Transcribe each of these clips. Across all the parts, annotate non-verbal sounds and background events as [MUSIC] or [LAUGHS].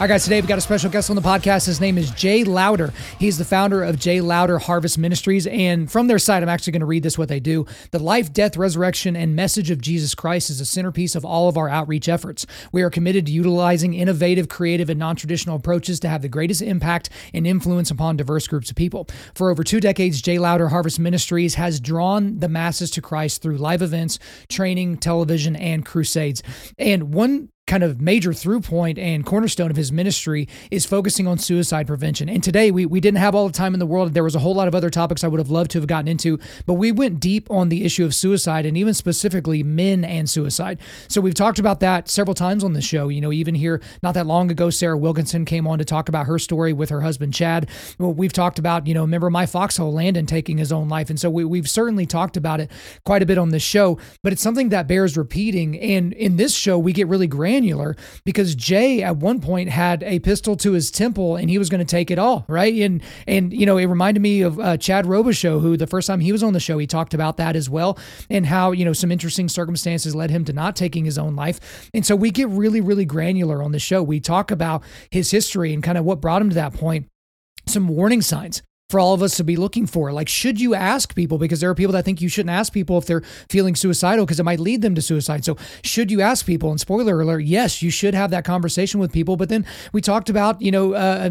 All right, guys, today we've got a special guest on the podcast. His name is Jay Lowder. He's the founder of Jay Lowder Harvest Ministries. And from their site, I'm actually going to read this what they do. The life, death, resurrection, and message of Jesus Christ is a centerpiece of all of our outreach efforts. We are committed to utilizing innovative, creative, and non traditional approaches to have the greatest impact and influence upon diverse groups of people. For over two decades, Jay Lowder Harvest Ministries has drawn the masses to Christ through live events, training, television, and crusades. And one kind of major through point and cornerstone of his ministry is focusing on suicide prevention. And today we, we didn't have all the time in the world. There was a whole lot of other topics I would have loved to have gotten into, but we went deep on the issue of suicide and even specifically men and suicide. So we've talked about that several times on the show. You know, even here not that long ago, Sarah Wilkinson came on to talk about her story with her husband Chad. Well, we've talked about, you know, remember my foxhole Landon taking his own life. And so we, we've certainly talked about it quite a bit on this show, but it's something that bears repeating. And in this show, we get really granular because Jay at one point had a pistol to his temple and he was going to take it all, right? And and you know, it reminded me of uh, Chad Robichaux, who the first time he was on the show, he talked about that as well, and how you know some interesting circumstances led him to not taking his own life. And so we get really, really granular on the show. We talk about his history and kind of what brought him to that point some warning signs for all of us to be looking for. Like, should you ask people? Because there are people that think you shouldn't ask people if they're feeling suicidal because it might lead them to suicide. So, should you ask people? And spoiler alert, yes, you should have that conversation with people. But then we talked about, you know, uh,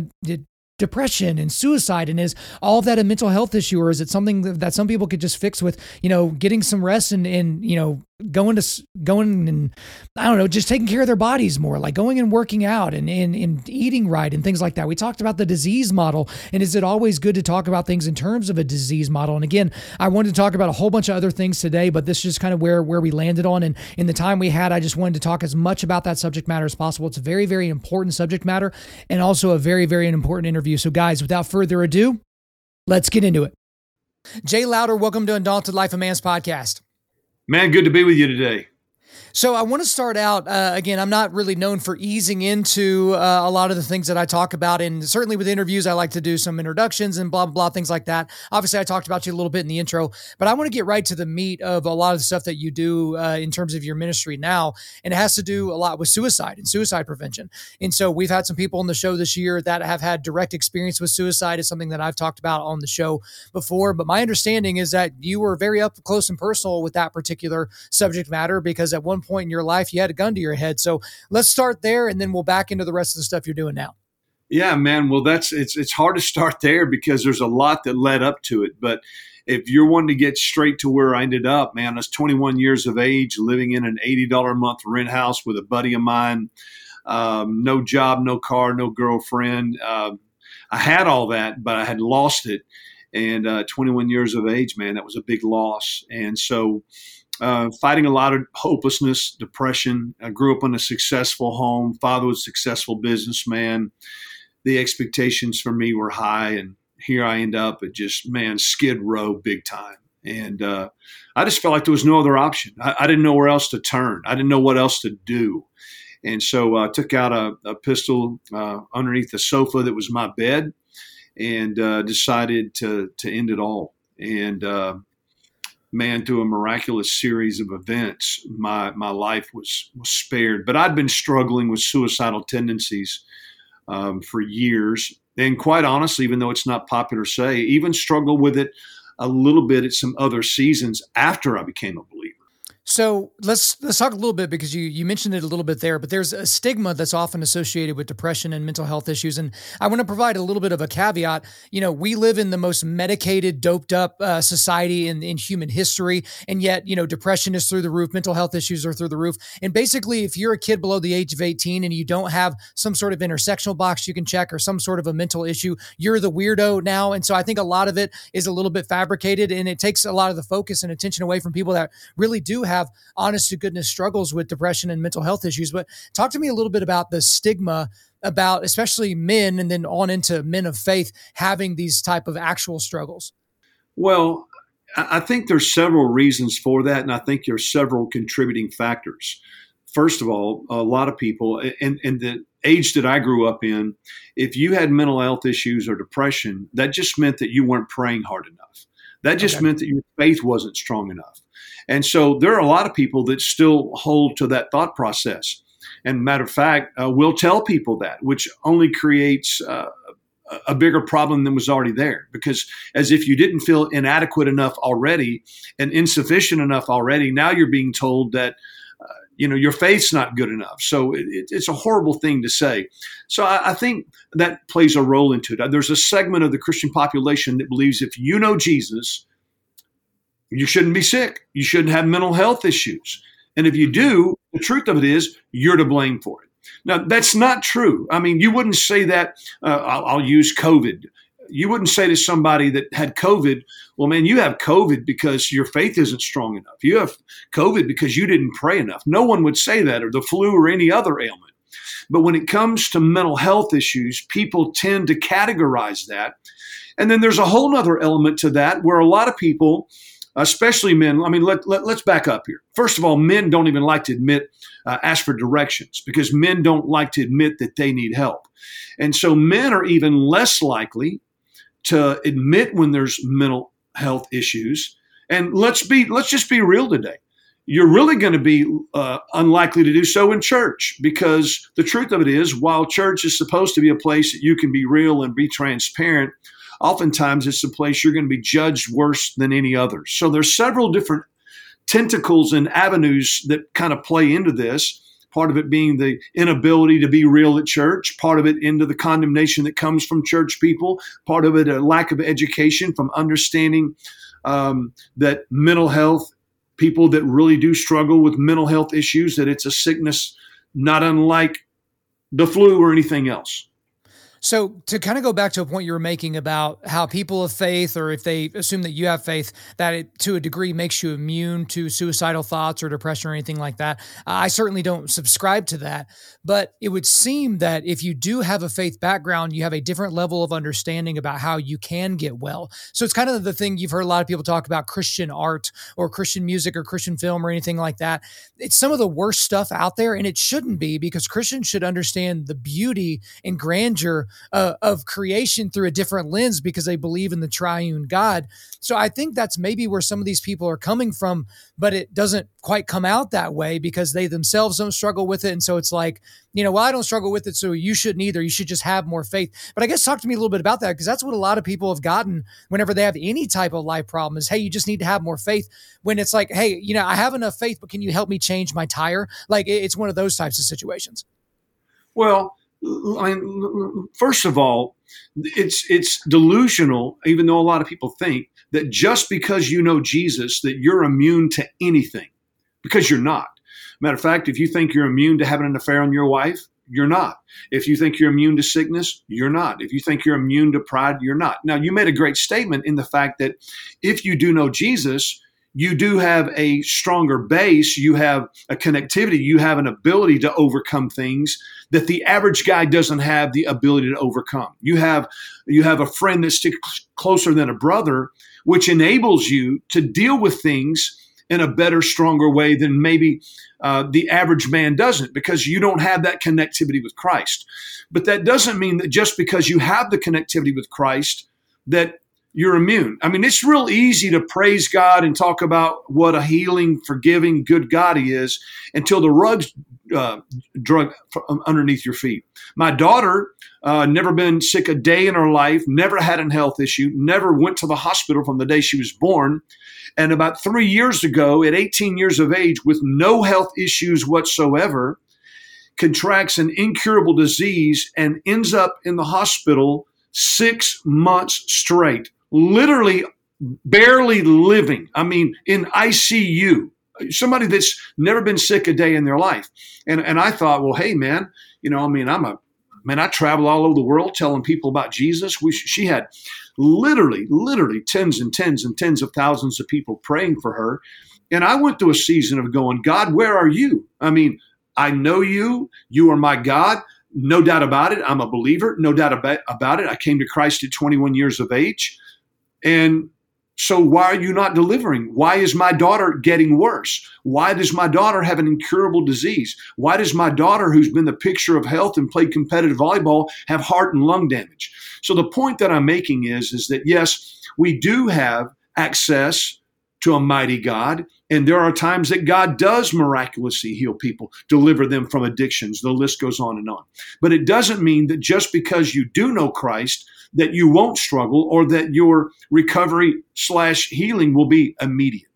depression and suicide and is all of that a mental health issue or is it something that some people could just fix with you know getting some rest and and you know going to going and i don't know just taking care of their bodies more like going and working out and, and and eating right and things like that we talked about the disease model and is it always good to talk about things in terms of a disease model and again i wanted to talk about a whole bunch of other things today but this is just kind of where where we landed on and in the time we had i just wanted to talk as much about that subject matter as possible it's a very very important subject matter and also a very very important interview. So, guys, without further ado, let's get into it. Jay Lowder, welcome to Undaunted Life of Man's podcast. Man, good to be with you today. So I want to start out uh, again. I'm not really known for easing into uh, a lot of the things that I talk about, and certainly with interviews, I like to do some introductions and blah blah blah things like that. Obviously, I talked about you a little bit in the intro, but I want to get right to the meat of a lot of the stuff that you do uh, in terms of your ministry now, and it has to do a lot with suicide and suicide prevention. And so we've had some people on the show this year that have had direct experience with suicide. Is something that I've talked about on the show before, but my understanding is that you were very up close and personal with that particular subject matter because at one one point in your life you had a gun to your head. So let's start there, and then we'll back into the rest of the stuff you're doing now. Yeah, man. Well, that's it's it's hard to start there because there's a lot that led up to it, but if you're wanting to get straight to where I ended up, man, I was 21 years of age, living in an $80 a month rent house with a buddy of mine, um, no job, no car, no girlfriend. Uh, I had all that, but I had lost it. And uh, 21 years of age, man, that was a big loss. And so uh, fighting a lot of hopelessness, depression. I grew up in a successful home. Father was a successful businessman. The expectations for me were high, and here I end up at just man skid row big time. And uh, I just felt like there was no other option. I, I, didn't know where else to turn. I didn't know what else to do. And so I took out a, a pistol uh, underneath the sofa that was my bed and uh, decided to, to end it all. And uh, man, through a miraculous series of events, my my life was was spared. But I'd been struggling with suicidal tendencies um, for years, and quite honestly, even though it's not popular to say, even struggled with it a little bit at some other seasons after I became a believer. So let's let's talk a little bit because you you mentioned it a little bit there, but there's a stigma that's often associated with depression and mental health issues, and I want to provide a little bit of a caveat. You know, we live in the most medicated, doped up uh, society in in human history, and yet you know depression is through the roof, mental health issues are through the roof, and basically, if you're a kid below the age of 18 and you don't have some sort of intersectional box you can check or some sort of a mental issue, you're the weirdo now, and so I think a lot of it is a little bit fabricated, and it takes a lot of the focus and attention away from people that really do have have honest to goodness struggles with depression and mental health issues. But talk to me a little bit about the stigma about especially men and then on into men of faith having these type of actual struggles. Well, I think there's several reasons for that, and I think there's several contributing factors. First of all, a lot of people, and, and the age that I grew up in, if you had mental health issues or depression, that just meant that you weren't praying hard enough. That just okay. meant that your faith wasn't strong enough. And so there are a lot of people that still hold to that thought process. And matter of fact, uh, we'll tell people that, which only creates uh, a bigger problem than was already there. Because as if you didn't feel inadequate enough already and insufficient enough already, now you're being told that uh, you know your faith's not good enough so it, it's a horrible thing to say so I, I, think that plays a role into it there's a segment of the christian population that believes if you know jesus you shouldn't be sick. You shouldn't have mental health issues. And if you do, the truth of it is you're to blame for it. Now, that's not true. I mean, you wouldn't say that, uh, I'll, I'll use COVID. You wouldn't say to somebody that had COVID, well, man, you have COVID because your faith isn't strong enough. You have COVID because you didn't pray enough. No one would say that, or the flu or any other ailment. But when it comes to mental health issues, people tend to categorize that. And then there's a whole other element to that where a lot of people especially men. I mean, let, let, us back up here. First of all, men don't even like to admit, uh, ask for directions because men don't like to admit that they need help. And so men are even less likely to admit when there's mental health issues. And let's be, let's just be real today. You're really going to be uh, unlikely to do so in church because the truth of it is, while church is supposed to be a place that you can be real and be transparent, oftentimes it's a place you're going to be judged worse than any other. So there's several different tentacles and avenues that kind of play into this. Part of it being the inability to be real at church, part of it into the condemnation that comes from church people, part of it a lack of education from understanding um, that mental health, people that really do struggle with mental health issues, that it's a sickness not unlike the flu or anything else. So to kind of go back to a point you were making about how people of faith, or if they assume that you have faith, that it to a degree makes you immune to suicidal thoughts or depression or anything like that. I certainly don't subscribe to that, but it would seem that if you do have a faith background, you have a different level of understanding about how you can get well. So it's kind of the thing you've heard a lot of people talk about Christian art or Christian music or Christian film or anything like that. It's some of the worst stuff out there, and it shouldn't be because Christians should understand the beauty and grandeur uh, of creation through a different lens because they believe in the triune God. So I think that's maybe where some of these people are coming from, but it doesn't quite come out that way because they themselves don't struggle with it. And so it's like, you know, well, I don't struggle with it, so you shouldn't either. You should just have more faith. But I guess talk to me a little bit about that because that's what a lot of people have gotten whenever they have any type of life problem is, hey, you just need to have more faith. When it's like, hey, you know, I have enough faith, but can you help me change my tire? Like it's one of those types of situations. Well, I mean, first of all, it's it's delusional. Even though a lot of people think that just because you know Jesus, that you're immune to anything, because you're not. Matter of fact, if you think you're immune to having an affair on your wife, you're not. If you think you're immune to sickness, you're not. If you think you're immune to pride, you're not. Now, you made a great statement in the fact that if you do know Jesus, you do have a stronger base, you have a connectivity, you have an ability to overcome things that the average guy doesn't have the ability to overcome. You have you have a friend that sticks closer than a brother, which enables you to deal with things in a better, stronger way than maybe uh, the average man doesn't because you don't have that connectivity with Christ. But that doesn't mean that just because you have the connectivity with Christ that you're immune. I mean, it's real easy to praise God and talk about what a healing, forgiving, good God He is until the rug uh, drug underneath your feet. My daughter uh, never been sick a day in her life, never had a health issue, never went to the hospital from the day she was born. And about three years ago, at 18 years of age, with no health issues whatsoever, contracts an incurable disease and ends up in the hospital six months straight, literally barely living. I mean, in ICU somebody that's never been sick a day in their life. And and I thought, well, hey man, you know, I mean, I'm a man. I travel all over the world telling people about Jesus. We she had literally, literally tens and tens and tens of thousands of people praying for her. And I went through a season of going, God, where are you? I mean, I know you. You are my God. No doubt about it. I'm a believer. No doubt about it. I came to Christ at 21 years of age. And so why are you not delivering? Why is my daughter getting worse? Why does my daughter have an incurable disease? Why does my daughter, who's been the picture of health and played competitive volleyball, have heart and lung damage? So the point that I'm making is, is that yes, we do have access to a mighty God. And there are times that God does miraculously heal people, deliver them from addictions. The list goes on and on. But it doesn't mean that just because you do know Christ, that you won't struggle or that your recovery slash healing will be immediate.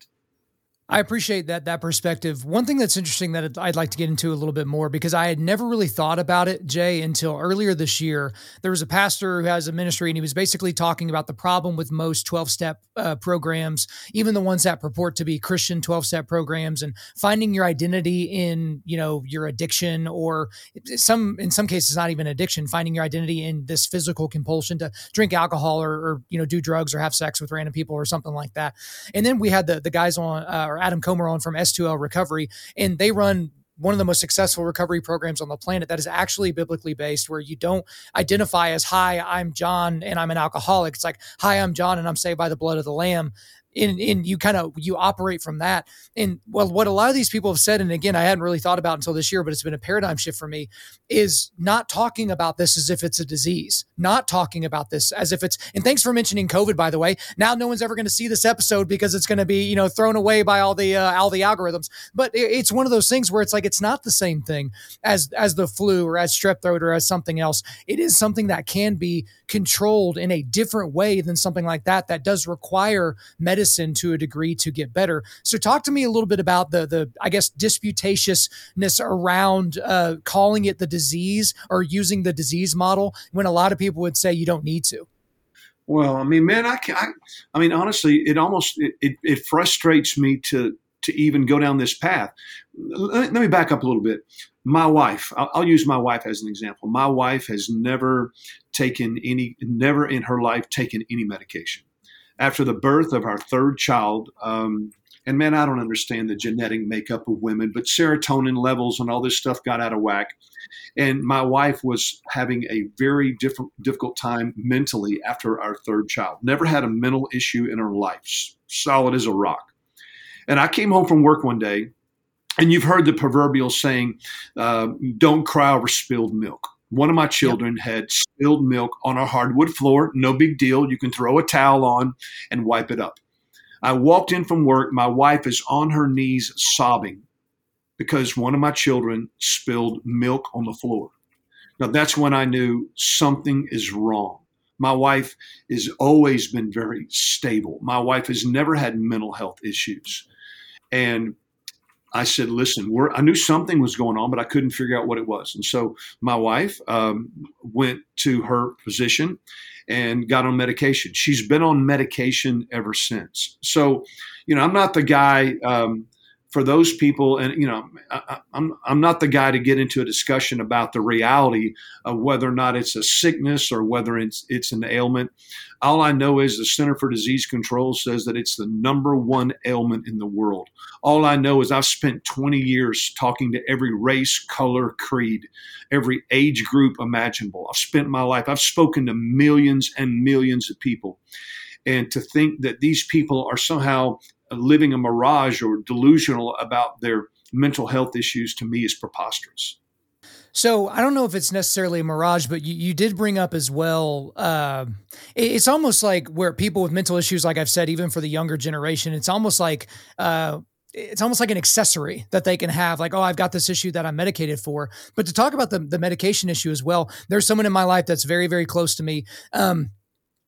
I appreciate that that perspective. One thing that's interesting that I'd like to get into a little bit more because I had never really thought about it, Jay, until earlier this year. There was a pastor who has a ministry, and he was basically talking about the problem with most twelve step uh, programs, even the ones that purport to be Christian twelve step programs, and finding your identity in you know your addiction or some in some cases not even addiction, finding your identity in this physical compulsion to drink alcohol or, or you know do drugs or have sex with random people or something like that. And then we had the the guys on. Uh, or Adam Comer on from S2L Recovery, and they run one of the most successful recovery programs on the planet that is actually biblically based, where you don't identify as, Hi, I'm John and I'm an alcoholic. It's like, Hi, I'm John and I'm saved by the blood of the Lamb and, and you kind of you operate from that and well what a lot of these people have said and again i hadn't really thought about until this year but it's been a paradigm shift for me is not talking about this as if it's a disease not talking about this as if it's and thanks for mentioning covid by the way. Now no one's ever going to see this episode because it's going to be you know thrown away by all the uh, all the algorithms. But it's one of those things where it's like it's not the same thing as as the flu or as strep throat or as something else. It is something that can be controlled in a different way than something like that that does require medicine to a degree to get better. So talk to me a little bit about the the I guess disputatiousness around uh, calling it the disease or using the disease model when a lot of people would say you don't need to. Well, I mean, man, I, I, I mean, honestly, it almost it, it, it frustrates me to to even go down this path. Let, let me back up a little bit my wife I'll, I'll, use my wife as an example my wife has never taken any never in her life taken any medication after the birth of our third child um, and man i don't understand the genetic makeup of women but serotonin levels and all this stuff got out of whack and my wife was having a very different, difficult time mentally after our third child never had a mental issue in her life solid as a rock and i came home from work one day and you've heard the proverbial saying, uh, don't cry over spilled milk. One of my children yep. had spilled milk on a hardwood floor. No big deal. You can throw a towel on and wipe it up. I walked in from work. My wife is on her knees sobbing because one of my children spilled milk on the floor. Now, that's when I knew something is wrong. My wife has always been very stable. My wife has never had mental health issues. And I said, listen, I knew something was going on, but I couldn't figure out what it was. And so my wife um, went to her physician and got on medication. She's been on medication ever since. So, you know, I'm not the guy. Um, for those people, and you know, I, I'm I'm not the guy to get into a discussion about the reality of whether or not it's a sickness or whether it's it's an ailment. All I know is the Center for Disease Control says that it's the number one ailment in the world. All I know is I've spent 20 years talking to every race, color, creed, every age group imaginable. I've spent my life. I've spoken to millions and millions of people and to think that these people are somehow living a mirage or delusional about their mental health issues to me is preposterous. So I don't know if it's necessarily a mirage, but you, you did bring up as well. Uh, it's almost like where people with mental issues, like I've said, even for the younger generation, it's almost like uh, it's almost like an accessory that they can have like oh i've got this issue that i'm medicated for but to talk about the, the medication issue as well there's someone in my life that's very very close to me um,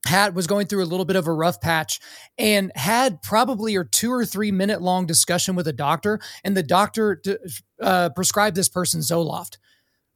had was going through a little bit of a rough patch and had probably a two or three minute long discussion with a doctor and the doctor uh, prescribed this person zoloft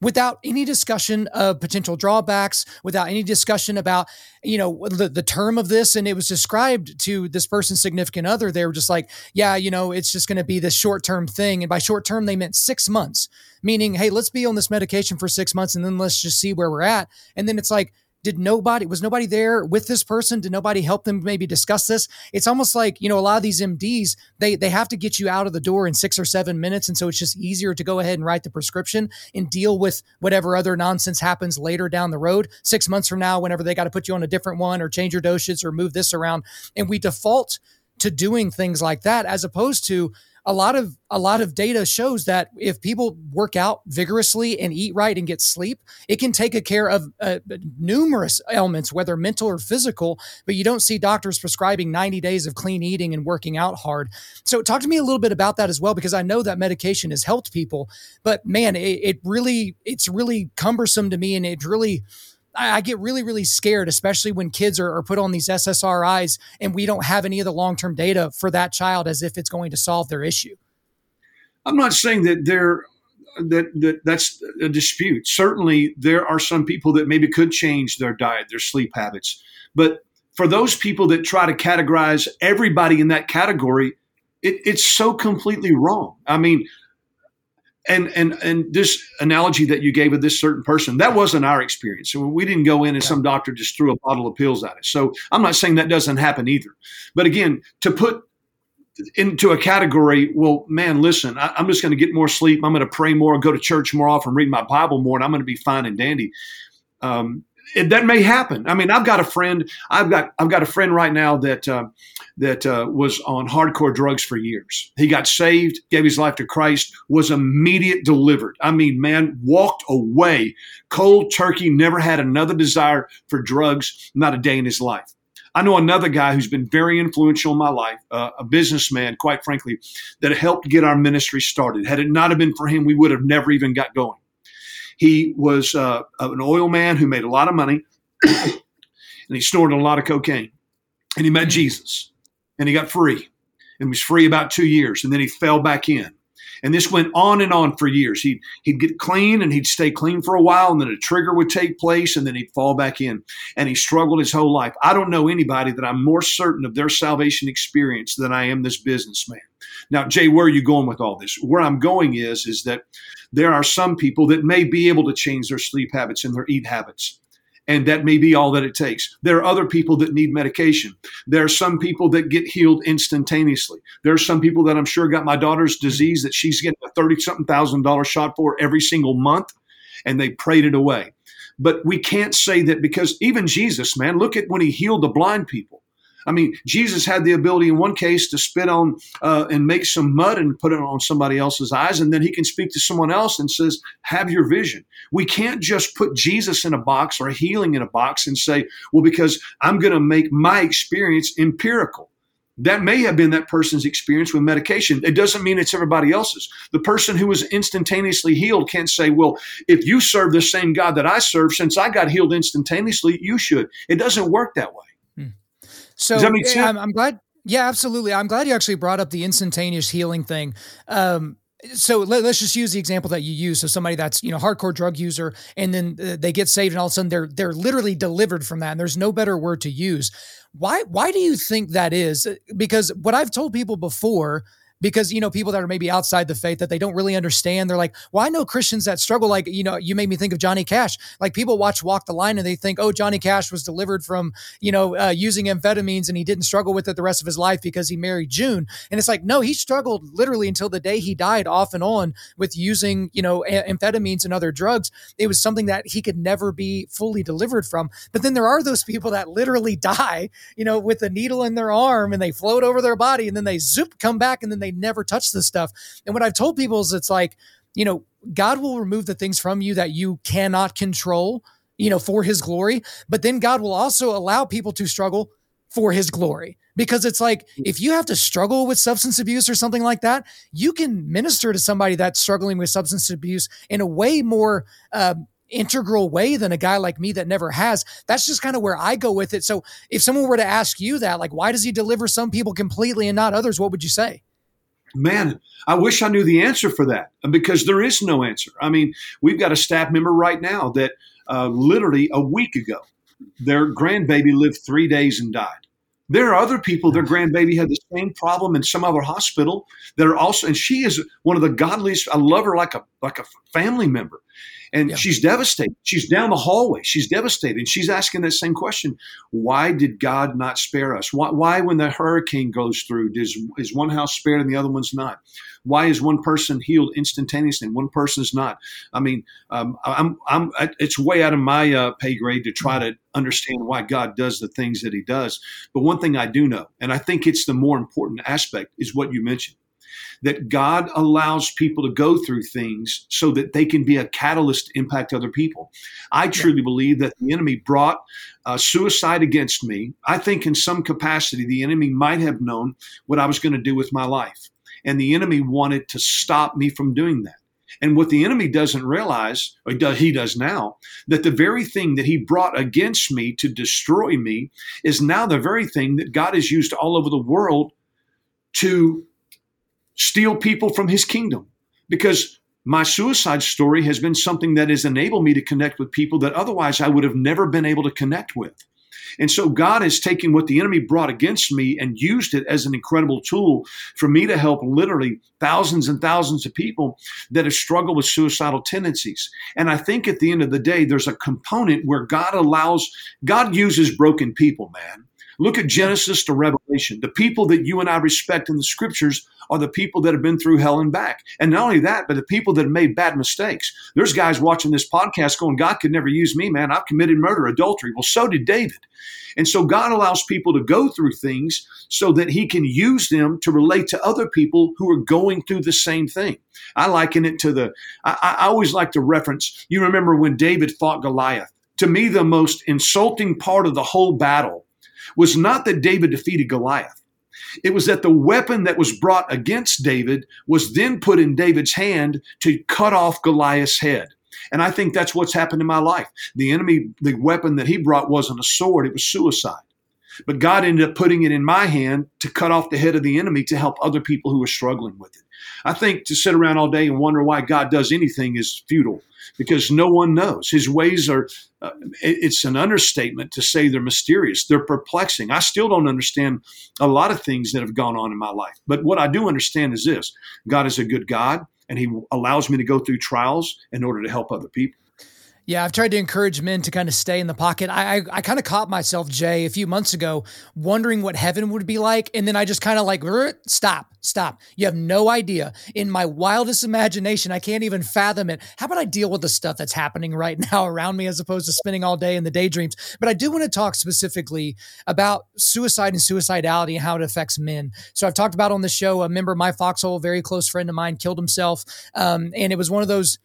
without any discussion of potential drawbacks, without any discussion about, you know, the, the term of this. And it was described to this person's significant other. They were just like, yeah, you know, it's just going to be this short term thing. And by short term, they meant six months, meaning, hey, let's be on this medication for six months and then let's just see where we're at. And then it's like, did nobody was nobody there with this person? Did nobody help them maybe discuss this? It's almost like you know a lot of these mds they they have to get you out of the door in six or seven minutes. And so it's just easier to go ahead and write the prescription and deal with whatever other nonsense happens later down the road. Six months from now whenever they got to put you on a different one or change your dosage or move this around. And we default to doing things like that as opposed to a lot of a lot of data shows that if people work out vigorously and eat right and get sleep, it can take care of uh, numerous ailments, whether mental or physical. But you don't see doctors prescribing 90 days of clean eating and working out hard. So, talk to me a little bit about that as well, because I know that medication has helped people. But man, it, it really it's really cumbersome to me, and it really I, get really, really scared, especially when kids are, are, put on these SSRIs and we don't have any of the long term data for that child as if it's going to solve their issue. I'm not saying that there that, that that's a dispute. Certainly, there are some people that maybe could change their diet, their sleep habits, but for those people that try to categorize everybody in that category, it, it's so completely wrong. I mean, and and and this analogy that you gave of this certain person that wasn't our experience. So we didn't go in and some doctor just threw a bottle of pills at us. So i'm not saying that doesn't happen either. But again to put into a category well man listen I, am just going to get more sleep. I'm going to pray more go to church more often read my bible more and i'm going to be fine and dandy. Um, it, that may happen. I mean, I've got a friend. I've got I've got a friend right now that uh, that uh, was on hardcore drugs for years. He got saved, gave his life to Christ, was immediate delivered. I mean, man, walked away cold turkey. Never had another desire for drugs. Not a day in his life. I know another guy who's been very influential in my life, uh, a businessman, quite frankly, that helped get our ministry started. Had it not have been for him, we would have never even got going. He was uh, an oil man who made a lot of money, and he snorted a lot of cocaine. And he met Jesus, and he got free, and was free about two years, and then he fell back in. And this went on and on for years. He'd, he'd get clean and he'd stay clean for a while, and then a trigger would take place, and then he'd fall back in. And he struggled his whole life. I don't know anybody that I'm more certain of their salvation experience than I am this businessman. Now, Jay, where are you going with all this? Where I'm going is, is that there are some people that may be able to change their sleep habits and their eat habits. And that may be all that it takes. There are other people that need medication. There are some people that get healed instantaneously. There are some people that I'm sure got my daughter's disease that she's getting a 30 something thousand dollar shot for every single month, and they prayed it away. But we can't say that because even Jesus, man, look at when he healed the blind people. I mean, Jesus had the ability in one case to spit on uh, and make some mud and put it on somebody else's eyes, and then he can speak to someone else and says, "Have your vision." We can't just put Jesus in a box or healing in a box and say, "Well, because I'm going to make my experience empirical." That may have been that person's experience with medication. It doesn't mean it's everybody else's. The person who was instantaneously healed can't say, well, if you serve the same God that I serve, since I got healed instantaneously, you should. It doesn't work that way. So Does that make sense? I'm, I'm glad. Yeah, absolutely. I'm glad you actually brought up the instantaneous healing thing. Um, so let, us just use the example that you use. So somebody that's you know hardcore drug user, and then uh, they get saved, and all of a sudden they're they're literally delivered from that. And there's no better word to use. Why why do you think that is? Because what I've told people before because you know people that are maybe outside the faith that they don't really understand they're like well i know christians that struggle like you know you made me think of johnny cash. Like people watch walk the line and they think oh johnny cash was delivered from you know uh, using amphetamines and he didn't struggle with it the rest of his life because he married june. And it's like no he struggled literally until the day he died off and on with using you know amphetamines and other drugs. It was something that he could never be fully delivered from. But then there are those people that literally [LAUGHS] die you know with a needle in their arm and they float over their body and then they zoop come back and then they never touch this stuff. And what I've told people is it's like, you know, God will remove the things from you that you cannot control, you know, for his glory. But then God will also allow people to struggle for his glory because it's like if you have to struggle with substance abuse or something like that you can minister to somebody that's struggling with substance abuse in a way more um, integral way than a guy like me that never has that's just kind of where i go with it so if someone were to ask you that like why does he deliver some people completely and not others what would you say man i wish i knew the answer for that because there is no answer i mean we've got a staff member right now that uh, literally a week ago their grandbaby lived three days and died. There are other people, their grandbaby had the same problem in some other hospital that are also, and she is one of the godliest. I love her like a like a family member and yeah. she's devastated. She's down the hallway. She's devastated. And she's asking that same question Why did God not spare us? Why, why when the hurricane goes through, does, is one house spared and the other one's not? Why is one person healed instantaneously and one person's not? I mean, um, I'm, I'm, it's way out of my uh, pay grade to try to understand why God does the things that He does. But one thing I do know, and I think it's the more important aspect, is what you mentioned that God allows people to go through things so that they can be a catalyst to impact other people. I truly believe that the enemy brought uh, suicide against me. I think in some capacity, the enemy might have known what I was going to do with my life. And the enemy wanted to stop me from doing that. And what the enemy doesn't realize, or he does now, that the very thing that he brought against me to destroy me is now the very thing that God has used all over the world to steal people from his kingdom because my suicide story has been something that has enabled me to connect with people that otherwise I would have never been able to connect with. And so God has taken what the enemy brought against me and used it as an incredible tool for me to help literally thousands and thousands of people that have struggled with suicidal tendencies. And I think at the end of the day, there's a component where God allows, God uses broken people, man. Look at Genesis to Revelation. The people that you and I respect in the scriptures are the people that have been through hell and back. And not only that, but the people that have made bad mistakes. There's guys watching this podcast going, God could never use me, man. I've committed murder, adultery. Well, so did David. And so God allows people to go through things so that he can use them to relate to other people who are going through the same thing. I liken it to the, I, I always like to reference, you remember when David fought Goliath. To me, the most insulting part of the whole battle was not that David defeated Goliath. It was that the weapon that was brought against David was then put in David's hand to cut off Goliath's head. And I think that's what's happened in my life. The enemy, the weapon that he brought wasn't a sword, it was suicide. But God ended up putting it in my hand to cut off the head of the enemy to help other people who were struggling with it. I think to sit around all day and wonder why God does anything is futile because no one knows. His ways are, uh, it's an understatement to say they're mysterious. They're perplexing. I still don't understand a lot of things that have gone on in my life. But what I do understand is this God is a good God, and He allows me to go through trials in order to help other people. Yeah, I've tried to encourage men to kind of stay in the pocket. I, I, I kind of caught myself, Jay, a few months ago, wondering what heaven would be like. And then I just kind of like, stop, stop. You have no idea. In my wildest imagination, I can't even fathom it. How about I deal with the stuff that's happening right [LAUGHS] now around me as opposed to spending all day in the daydreams? But I do want to talk specifically about suicide and suicidality and how it affects men. So I've talked about on the show, a member of my foxhole, very close friend of mine, killed himself. Um, and it was one of those.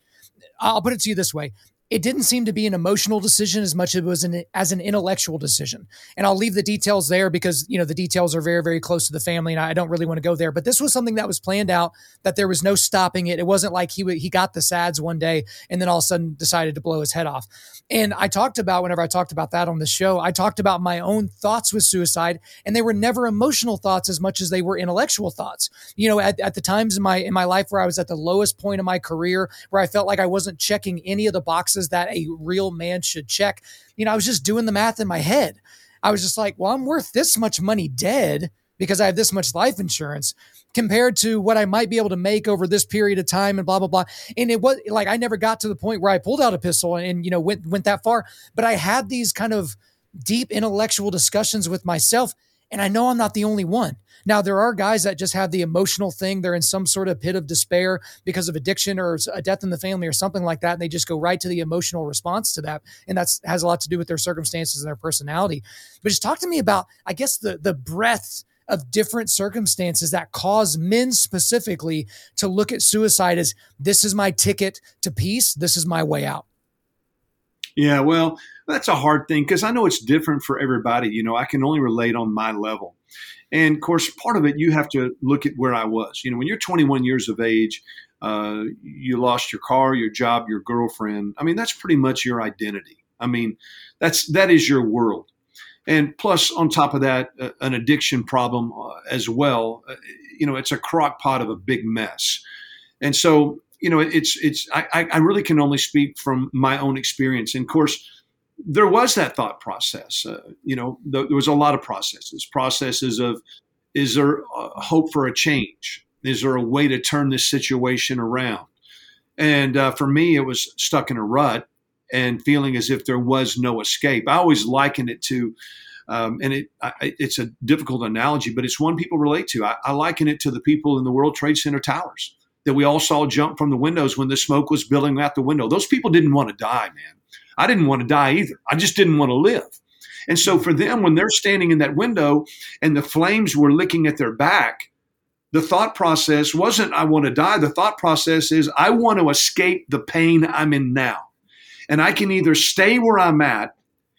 I'll put it to you this way it didn't seem to be an emotional decision as much as it was an, as an intellectual decision. And I'll leave the details there because, you know, the details are very, very close to the family and I don't really want to go there. But this was something that was planned out, that there was no stopping it. It wasn't like he, he got the SADS one day and then all of a sudden decided to blow his head off. And I talked about, whenever I talked about that on the show, I talked about my own thoughts with suicide and they were never emotional thoughts as much as they were intellectual thoughts. You know, at, at the times in my, in my life where I was at the lowest point of my career, where I felt like I wasn't checking any of the boxes boxes that a real man should check. You know, I was just doing the math in my head. I was just like, well, I'm worth this much money dead because I have this much life insurance compared to what I might be able to make over this period of time and blah blah blah. And it was like I never got to the point where I pulled out a pistol and, and you know went went that far, but I had these kind of deep intellectual discussions with myself and I know I'm not the only one. Now, there are guys that just have the emotional thing. They're in some sort of pit of despair because of addiction or a death in the family or something like that. And they just go right to the emotional response to that. And that has a lot to do with their circumstances and their personality. But just talk to me about, I guess, the, the breadth of different circumstances that cause men specifically to look at suicide as this is my ticket to peace, this is my way out. Yeah, well, that's a hard thing because I know it's different for everybody. You know, I can only relate on my level. And of course, part of it, you have to look at where I was. You know, when you're 21 years of age, uh, you lost your car, your job, your girlfriend. I mean, that's pretty much your identity. I mean, that's that is your world. And plus, on top of that, uh, an addiction problem uh, as well. Uh, you know, it's a crock pot of a big mess. And so, you know, it's it's I, I really can only speak from my own experience. And of course, there was that thought process. Uh, you know, there was a lot of processes. Processes of, is there hope for a change? Is there a way to turn this situation around? And uh, for me, it was stuck in a rut and feeling as if there was no escape. I always liken it to, um, and it I, it's a difficult analogy, but it's one people relate to. I, I liken it to the people in the World Trade Center towers that we all saw jump from the windows when the smoke was billowing out the window. Those people didn't want to die, man. I didn't want to die either. I just didn't want to live. And so for them, when they're standing in that window and the flames were licking at their back, the thought process wasn't, I want to die. The thought process is, I want to escape the pain I'm in now. And I can either stay where I'm at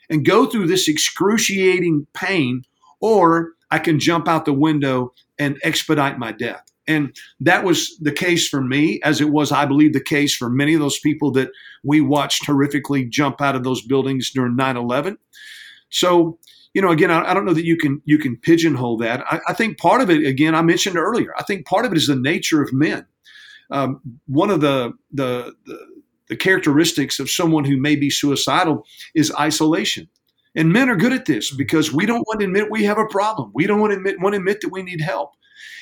and go through this excruciating pain, or I can jump out the window and expedite my death. And that was the case for me, as it was, I believe, the case for many of those people that we watched horrifically jump out of those buildings during 9 11. So, you know, again, I, I, don't know that you can you can pigeonhole that. I, I, think part of it, again, I mentioned earlier. I think part of it is the nature of men. Um, one of the, the the the characteristics of someone who may be suicidal is isolation. And men are good at this because we don't want to admit we have a problem. We don't want to admit, want to admit that we need help.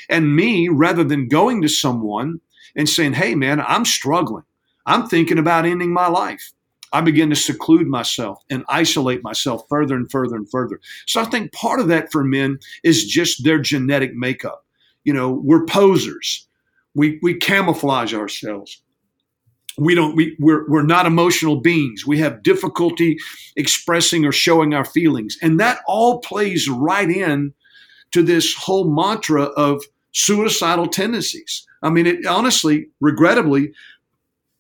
And me, rather than going to someone and saying, hey, man, I'm struggling, I'm thinking about ending my life. I begin to seclude myself and isolate myself further and further and further. So I think part of that for men is just their genetic makeup. You know, we're posers. We, we camouflage ourselves we don't we, we're, we're not emotional beings we have difficulty expressing or showing our feelings and that all plays right in to this whole mantra of suicidal tendencies. I mean, it honestly, regrettably,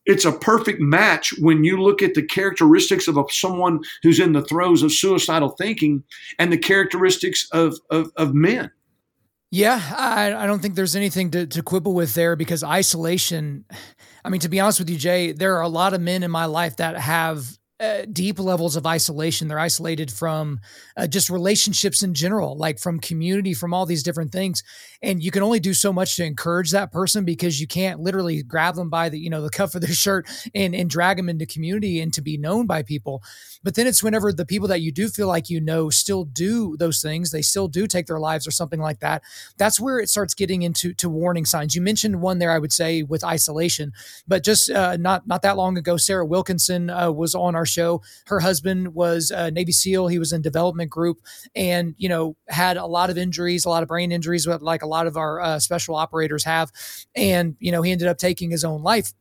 it's a perfect match when you look at the characteristics of a, someone who's in the throes of suicidal thinking and the characteristics of, of, of men. Yeah, I, I, don't think there's anything to, to quibble with there because isolation. I mean, to be honest with you, Jay, there are a lot of men in my life that have uh, deep levels of isolation. They're isolated from uh, just relationships in general, like from community, from all these different things. And you can only do so much to encourage that person because you can't literally grab them by the you know the cuff of their shirt and and drag them into community and to be known by people. But then it's whenever the people that you do feel like you know still do those things, they still do take their lives or something like that. That's where it starts getting into to warning signs. You mentioned one there, I would say, with isolation, but just uh, not not that long ago, Sarah Wilkinson uh, was on our show. Her husband was a Navy SEAL. He was in development group and, you know, had a lot of injuries, a lot of brain injuries, like a lot of our uh, special operators have. And, you know, he ended up taking his own life.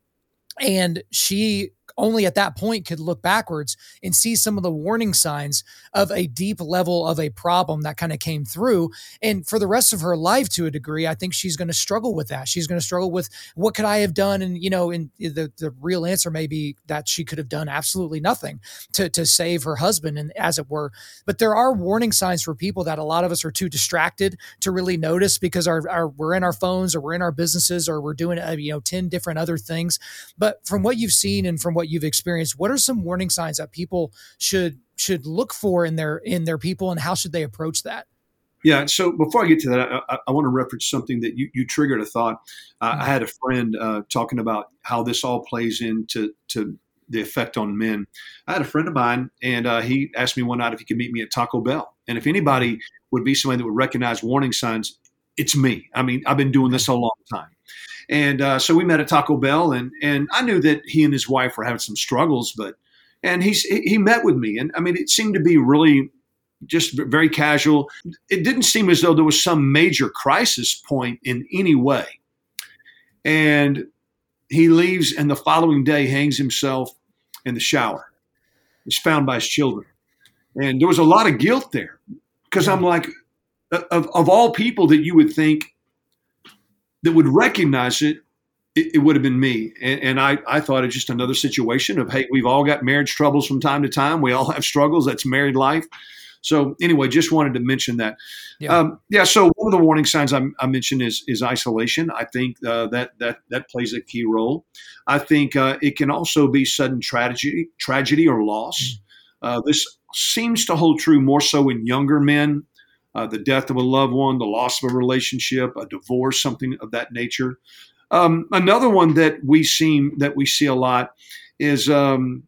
And she only at that point could look backwards and see some of the warning signs of a deep level of a problem that kind of came through. And for the rest of her life, to a degree, I think she's going to struggle with that. She's going to struggle with what could I have done? And, you know, and the, the real answer may be that she could have done absolutely nothing to, to save her husband, and as it were. But there are warning signs for people that a lot of us are too distracted to really notice because our, our we're in our phones or we're in our businesses or we're doing, uh, you know, 10 different other things. But from what you've seen and from what what you've experienced, what are some warning signs that people should should look for in their in their people, and how should they approach that? Yeah. So before I get to that, I, I want to reference something that you, you triggered a thought. Uh, mm-hmm. I had a friend uh, talking about how this all plays into to the effect on men. I had a friend of mine, and uh, he asked me one night if he could meet me at Taco Bell, and if anybody would be somebody that would recognize warning signs, it's me. I mean, I've been doing this a long time. And uh, so we met at Taco Bell, and and I knew that he and his wife were having some struggles, but and he's he met with me, and I mean it seemed to be really just very casual. It didn't seem as though there was some major crisis point in any way. And he leaves, and the following day hangs himself in the shower. He's found by his children, and there was a lot of guilt there because I'm like, of, of all people that you would think that would recognize it, it, it would have been me. And, and I, I thought it's just another situation of, hey, we've all got marriage troubles from time to time. We all [LAUGHS] have struggles. That's married life. So anyway, just wanted to mention that. Yeah. Um, yeah. So one of the warning signs I, I mentioned is is isolation. I think uh, that that that plays a key role. I think uh, it can also be sudden tragedy, tragedy or loss. Mm. Uh, this seems to hold true more so in younger men. Uh, the death of a loved one, the loss of a relationship, a divorce, something of that nature. Um, another one that we see that we see a lot is um,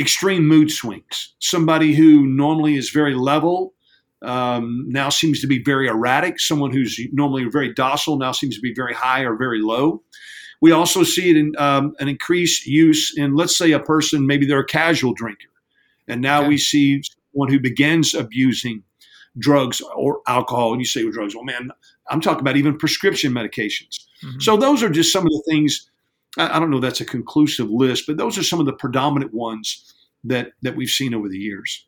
extreme mood swings. Somebody who normally is very level um, now seems to be very erratic. Someone who's normally very docile now seems to be very high or very low. We also see it in um, an increased use in, let's say, a person maybe they're a casual drinker, and now we see someone who begins abusing drugs or alcohol. And you say, well, drugs. Well, man, I'm talking about even prescription medications. Mm-hmm. So those are just some of the things I don't know that's a conclusive list, but those are some of the predominant ones that that we've seen over the years.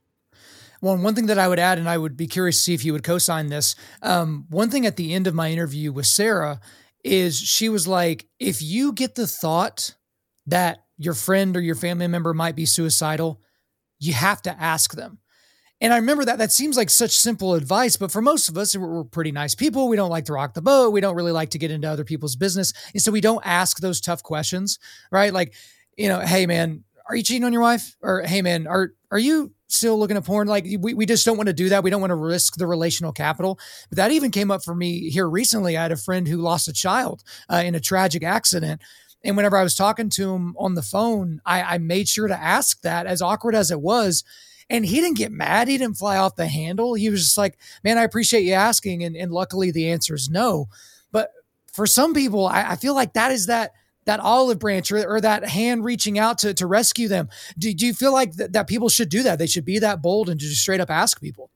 Well, one thing that I would add, and I would be curious to see if you would co-sign this. Um, one thing at the end of my interview with Sarah is she was like, if you get the thought that your friend or your family member might be suicidal, you have to ask them. And I remember that that seems like such simple advice, but for most of us, we're, pretty nice people. We don't like to rock the boat. We don't really like to get into other people's business. And so we don't ask those tough questions, right? Like, you know, hey man, are you cheating on your wife? Or hey man, are are you still looking at porn? Like we, we just don't want to do that. We don't want to risk the relational capital. But that even came up for me here recently. I had a friend who lost a child uh, in a tragic accident. And whenever I was talking to him on the phone, I, I made sure to ask that, as awkward as it was and he didn't get mad. He didn't fly off the handle. He was just like, man, I appreciate you asking. And, and luckily the answer is no. But for some people, I, I feel like that is that that olive branch or, or, that hand reaching out to, to rescue them. Do, do you feel like th- that people should do that? They should be that bold and just straight up ask people?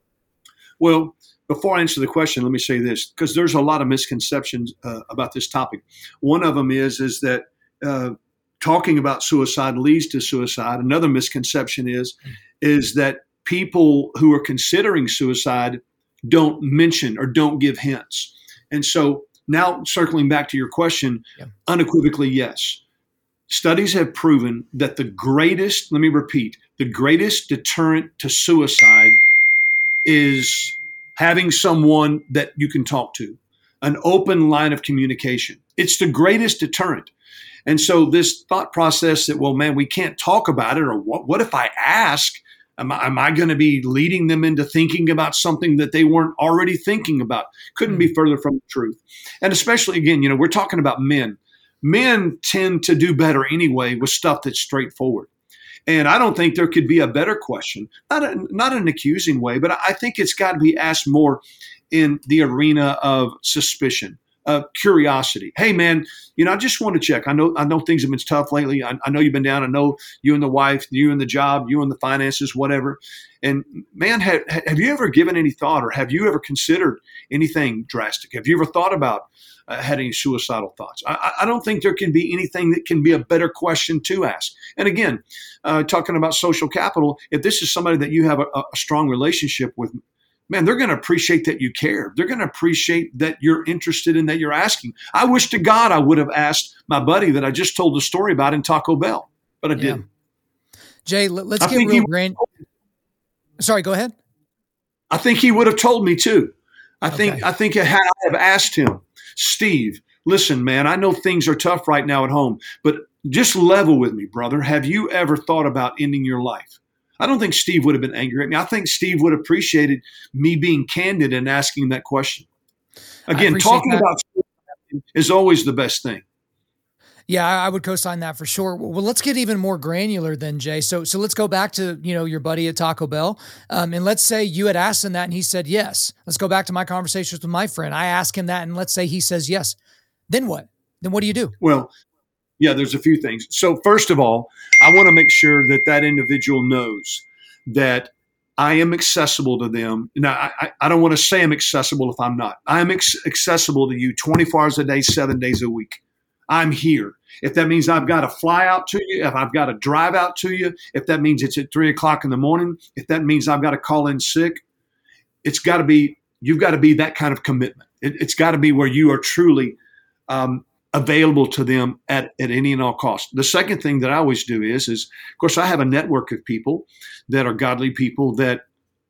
Well, before I answer the question, let me say this because there's a lot of misconceptions uh, about this topic. One of them is is that uh, talking about suicide leads to suicide. Another misconception is is that people who are considering suicide don't mention or don't give hints. And so now circling back to your question, yeah. unequivocally yes. Studies have proven that the greatest, let me repeat, the greatest deterrent to suicide is having someone that you can talk to, an open line of communication. It's the greatest deterrent. And so this thought process that, well, man, we can't talk about it, or what, what if I ask? Am I, am I going to be leading them into thinking about something that they weren't already thinking about? Couldn't be hmm. further from the truth. And especially, again, you know, we're talking about men. Men tend to do better anyway with stuff that's straightforward. And I don't think there could be a better question, not a, not an accusing way, but I think it's got to be asked more in the arena of suspicion uh, curiosity. Hey, man, you know, I just want to check. I know, I know things have been tough lately. I, I, know you've been down. I know you and the wife, you and the job, you and the finances, whatever. And man, have, have you ever given any thought, or have you ever considered anything drastic? Have you ever thought about uh, had any suicidal thoughts? I, I, don't think there can be anything that can be a better question to ask. And again, uh, talking about social capital, if this is somebody that you have a, a strong relationship with, man, they're going to appreciate that you care. They're going to appreciate that you're interested in that you're asking. I wish to God I would have asked my buddy that I just told the story about in Taco Bell, but I yeah. didn't. Jay, let's I get real grand. Sorry, go ahead. I think he would have told me too. I okay. think I think had I have asked him, Steve, listen, man, I know things are tough right now at home, but just level with me, brother. Have you ever thought about ending your life? I don't think Steve would have been angry at me. I think Steve would have appreciated me being candid and asking that question. Again, talking that. about is always the best thing. Yeah, I would co-sign that for sure. Well, let's get even more granular then, Jay. So, so let's go back to you know your buddy at Taco Bell, um, and let's say you had asked him that, and he said yes. Let's go back to my conversations with my friend. I ask him that, and let's say he says yes. Then what? Then what do you do? Well, yeah, there's a few things. So, first of all, I want to make sure that that individual knows that I am accessible to them. Now, I, I don't want to say I'm accessible if I'm not. I'm ex- accessible to you 24 hours a day, seven days a week. I'm here. If that means I've got to fly out to you, if I've got to drive out to you, if that means it's at three o'clock in the morning, if that means I've got to call in sick, it's got to be, you've got to be that kind of commitment. It, has got to be where you are truly um, available to them at, at any and all costs. The second thing that I always do is, is of course, I have a network of people that are godly people that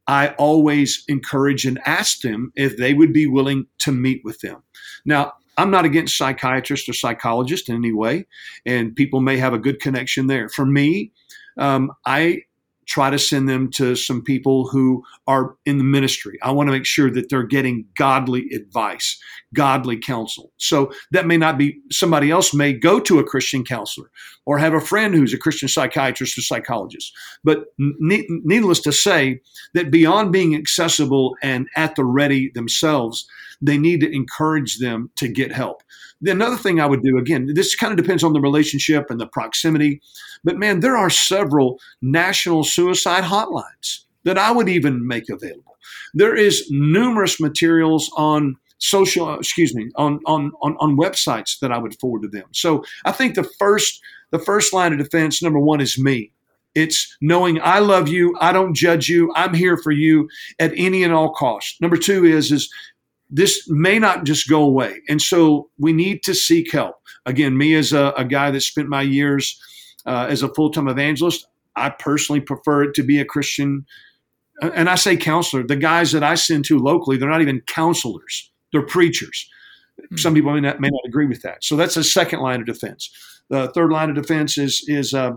I always encourage and ask them if they would be willing to meet with them. Now, I'm not against psychiatrists or psychologists in any way, and people may have a good connection there. For me, um, I try to send them to some people who are in the ministry. I want to make sure that they're getting godly advice, godly counsel. So that may not be somebody else may go to a Christian counselor or have a friend who's a Christian psychiatrist or psychologist. But needless to say that beyond being accessible and at the ready themselves, they need to encourage them to get help. The another thing I would do, again, this kind of depends on the relationship and the proximity, but man, there are several national suicide hotlines that I would even make available. There is numerous materials on social excuse me on, on on on websites that I would forward to them. So I think the first the first line of defense number 1 is me. It's knowing I love you, I don't judge you, I'm here for you at any and all costs. Number 2 is is this may not just go away. And so we need to seek help. Again, me as a, a guy that spent my years uh, as a full time evangelist, I personally prefer it to be a Christian. And I say counselor, the guys that I send to locally, they're not even counselors, they're preachers. Mm-hmm. Some people may not, may not agree with that. So that's a second line of defense. The third line of defense is, is uh,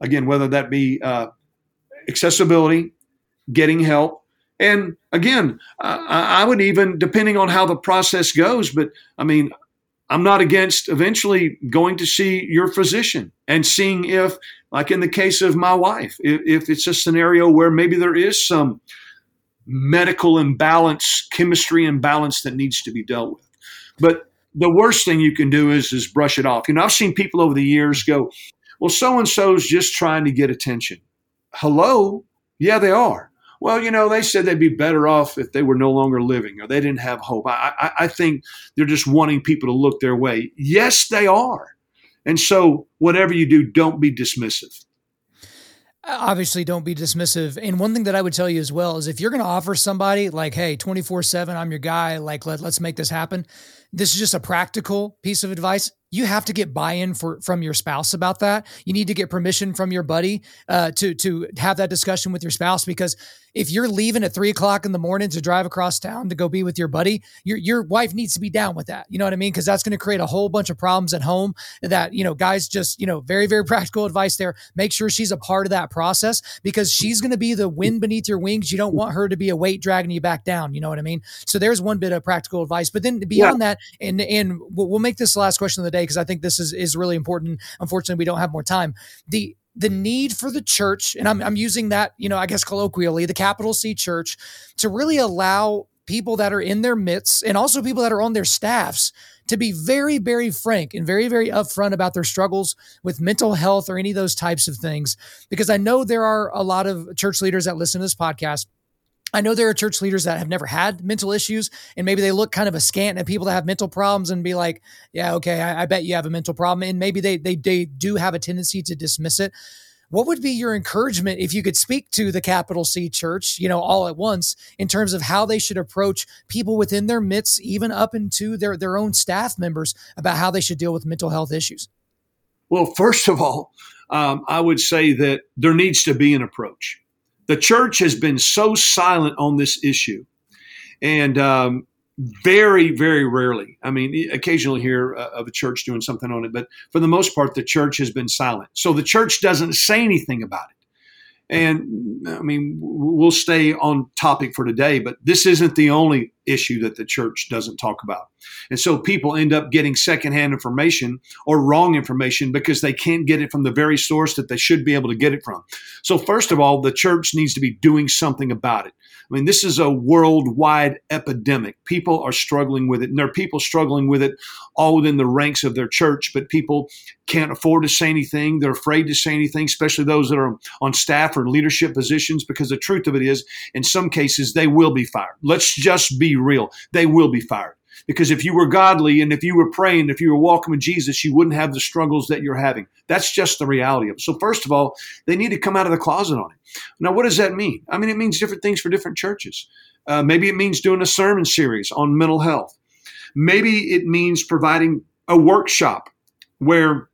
again, whether that be uh, accessibility, getting help, and again, I would even, depending on how the process goes, but I mean, I'm not against eventually going to see your physician and seeing if, like in the case of my wife, if, if it's a scenario where maybe there is some medical imbalance, chemistry imbalance that needs to be dealt with. But the worst thing you can do is is brush it off. You know, I've seen people over the years go, "Well, so and so's just trying to get attention." Hello, yeah, they are well, you know, they said they'd be better off if they were no longer living or they didn't have hope. I, I, I think they're just wanting people to look their way. Yes, they are. And so, whatever you do, don't be dismissive obviously don't be dismissive and one thing that i would tell you as well is if you're going to offer somebody like hey 24-7 i'm your guy like let, let's make this happen this is just a practical piece of advice you have to get buy-in for, from your spouse about that. You need to get permission from your buddy uh, to to have that discussion with your spouse because if you're leaving at three o'clock in the morning to drive across town to go be with your buddy, your your wife needs to be down with that. You know what I mean? Because that's going to create a whole bunch of problems at home. That you know, guys, just you know, very very [LAUGHS] practical advice there. Make sure she's a part of that process because she's going to be the wind beneath your wings. You don't want her to be a weight dragging you back down. You know what I mean? So there's one bit of practical advice. But then beyond yeah. that, and and we'll make this the last question of the day because I think this is is really important. Unfortunately, we don't have more time. The the need for the church, and I'm, I'm using that, you know, I guess colloquially, the capital C church, to really allow people that are in their midst and also people that are on their staffs to be very, very frank and very, very upfront about their struggles with mental health or any of those types of things. Because I know there are a lot of church leaders that listen to this podcast I know there are church leaders that have never had mental issues, and maybe they look kind of askant at people that have mental problems and be like, "Yeah, okay, I, I, bet you have a mental problem," and maybe they they they do have a tendency to dismiss it. What would be your encouragement if you could speak to the capital C church, you know, all at once in terms of how they should approach people within their midst, even up into their their own staff members, about how they should deal with mental health issues? Well, first of all, um, I would say that there needs to be an approach the church has been so silent on this issue. And um, very, very rarely, I mean, occasionally hear uh, of a church doing something on it, but for the most part, the church has been silent. So the church doesn't say anything about it. And I mean, we'll stay on topic for today, but this isn't the only issue that the church doesn't talk about. And so people end up getting secondhand information or wrong information because they can't get it from the very source that they should be able to get it from. So, first of all, the church needs to be doing something about it. I mean, this is a worldwide epidemic. People are struggling with it, and there are people struggling with it all within the ranks of their church, but people can't afford to say anything. They're afraid to say anything, especially those that are on staff or leadership positions, because the truth of it is, in some cases, they will be fired. Let's just be real. They will be fired. Because if you were godly and if you were praying, if you were walking with Jesus, you wouldn't have the struggles that you're having. That's just the reality of it. So, first of all, they need to come out of the closet on it. Now, what does that mean? I mean, it means different things for different churches. Uh, maybe it means doing a sermon series on mental health. Maybe it means providing a workshop where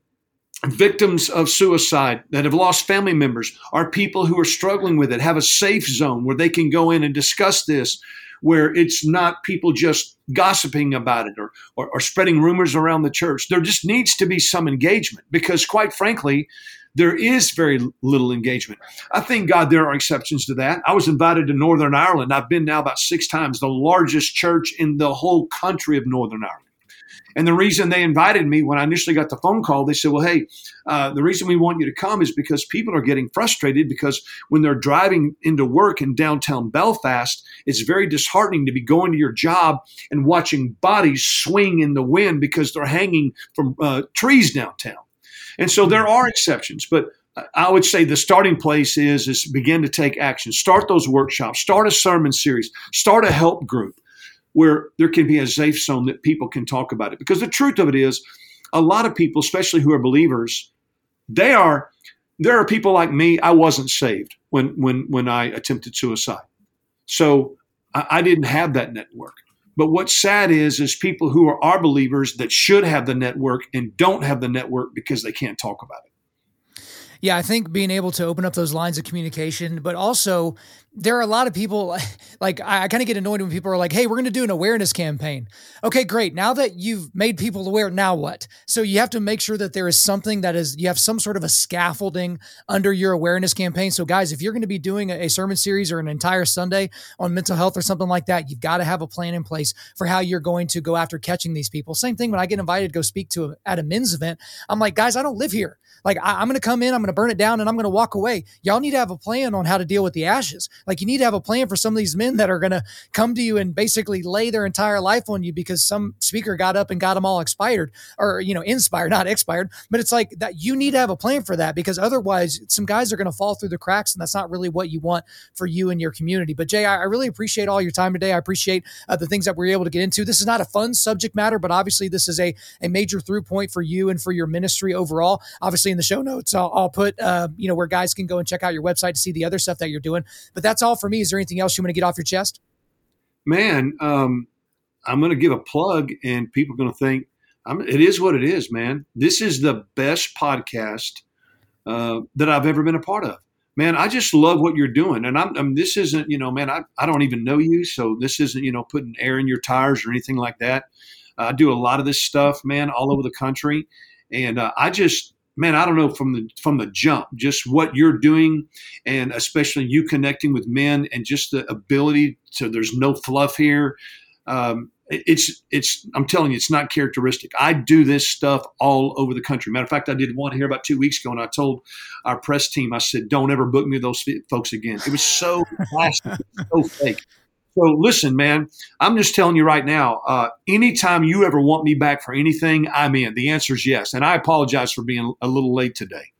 victims of suicide that have lost family members are people who are struggling with it have a safe zone where they can go in and discuss this where it's not people just gossiping about it or, or, or spreading rumors around the church there just needs to be some engagement because quite frankly there is very little engagement. I think, God, there are exceptions to that. I was invited to Northern Ireland. I've been now about six times, the largest church in the whole country of Northern Ireland. And the reason they invited me when I initially got the phone call, they said, Well, hey, uh, the reason we want you to come is because people are getting frustrated because when they're driving into work in downtown Belfast, it's very disheartening to be going to your job and watching bodies swing in the wind because they're hanging from uh, trees downtown. And so there are exceptions, but I would say the starting place is is begin to take action. Start those workshops. Start a sermon series. Start a help group where there can be a safe zone that people can talk about it. Because the truth of it is, a lot of people, especially who are believers, they are. There are people like me. I wasn't saved when when when I attempted suicide, so I, I didn't have that network. But what's sad is is people who are our believers that should have the network and don't have the network because they can't talk about it. Yeah, I think being able to open up those lines of communication, but also there are a lot of people [LAUGHS] like I, I kind of get annoyed when people are like, "Hey, we're going to do an awareness campaign." Okay, great. Now that you've made people aware, now what? So you have to make sure that there is something that is you have some sort of a scaffolding under your awareness campaign. So guys, if you're going to be doing a, a sermon series or an entire Sunday on mental health or something like that, you've got to have a plan in place for how you're going to go after catching these people. Same thing when I get invited to go speak to a, at a men's event, I'm like, guys, I don't live here. Like I, am going to come in, I'm going to burn it down, and I'm going to walk away. Y'all need to have a plan on how to deal with the ashes. Like you need to have a plan for some of these men that are going to come to you and basically lay their entire life on you because some speaker got up and got them all expired or you know inspired, not expired. But it's like that you need to have a plan for that because otherwise, some guys are going to fall through the cracks, and that's not really what you want for you and your community. But Jay, I, really appreciate all your time today. I appreciate uh, the things that we are able to get into. This is not a fun subject matter, but obviously this is a a major through point for you and for your ministry overall. Obviously, in the show notes, I'll, I'll put uh, you know where guys can go and check out your website to see the other stuff that you're doing. But that's all for me. Is there anything else you want to get off your chest? Man, um, I'm going to give a plug, and people are going to think I'm, it is what it is. Man, this is the best podcast uh, that I've ever been a part of. Man, I just love what you're doing, and I'm, I'm this isn't you know, man, I, I don't even know you, so this isn't you know putting air in your tires or anything like that. I do a lot of this stuff, man, all over the country, and uh, I just man, I don't know from the from the jump, just what you're doing, and especially you connecting with men, and just the ability to. There's no fluff here. Um, it's it's. I'm telling you, it's not characteristic. I do this stuff all over the country. Matter of fact, I did one here about two weeks ago, and I told our press team, I said, "Don't ever book me those folks again." It was so plastic, so fake. So listen, man, I'm just telling you right now. Uh, anytime you ever want me back for anything, I'm in. The answer is yes, and I apologize for being a little late today.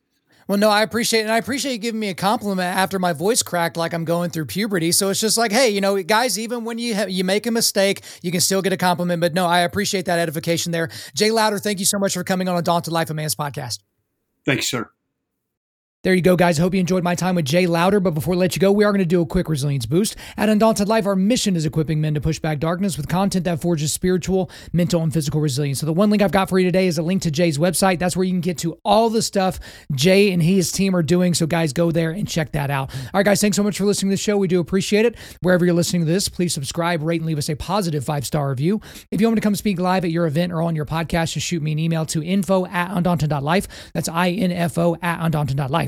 Well, no, I appreciate it. And I appreciate you giving me a compliment after my voice cracked like I'm going through puberty. So it's just like, hey, you know, guys, even when you ha- you make a mistake, you can still get a compliment. But no, I appreciate that edification there. Jay Lowder, thank you so much for coming on Undaunted Life of Man's podcast. Thanks, sir. There you go, guys. I hope you enjoyed my time with Jay Lowder. But before we let you go, we are going to do a quick resilience boost. At Undaunted Life, our mission is equipping men to push back darkness with content that forges spiritual, mental, and physical resilience. So the one link I've got for you today is a link to Jay's website. That's where you can get to all the stuff Jay and his team are doing. So guys, go there and check that out. All right, guys, thanks so much for listening to the show. We do appreciate it. Wherever you're listening to this, please subscribe, rate, and leave us a positive five-star review. If you want me to come speak live at your event or on your podcast, just shoot me an email to info at undaunted.life. That's I-N-F-O at undaunted.life.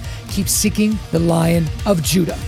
keep seeking the Lion of Judah.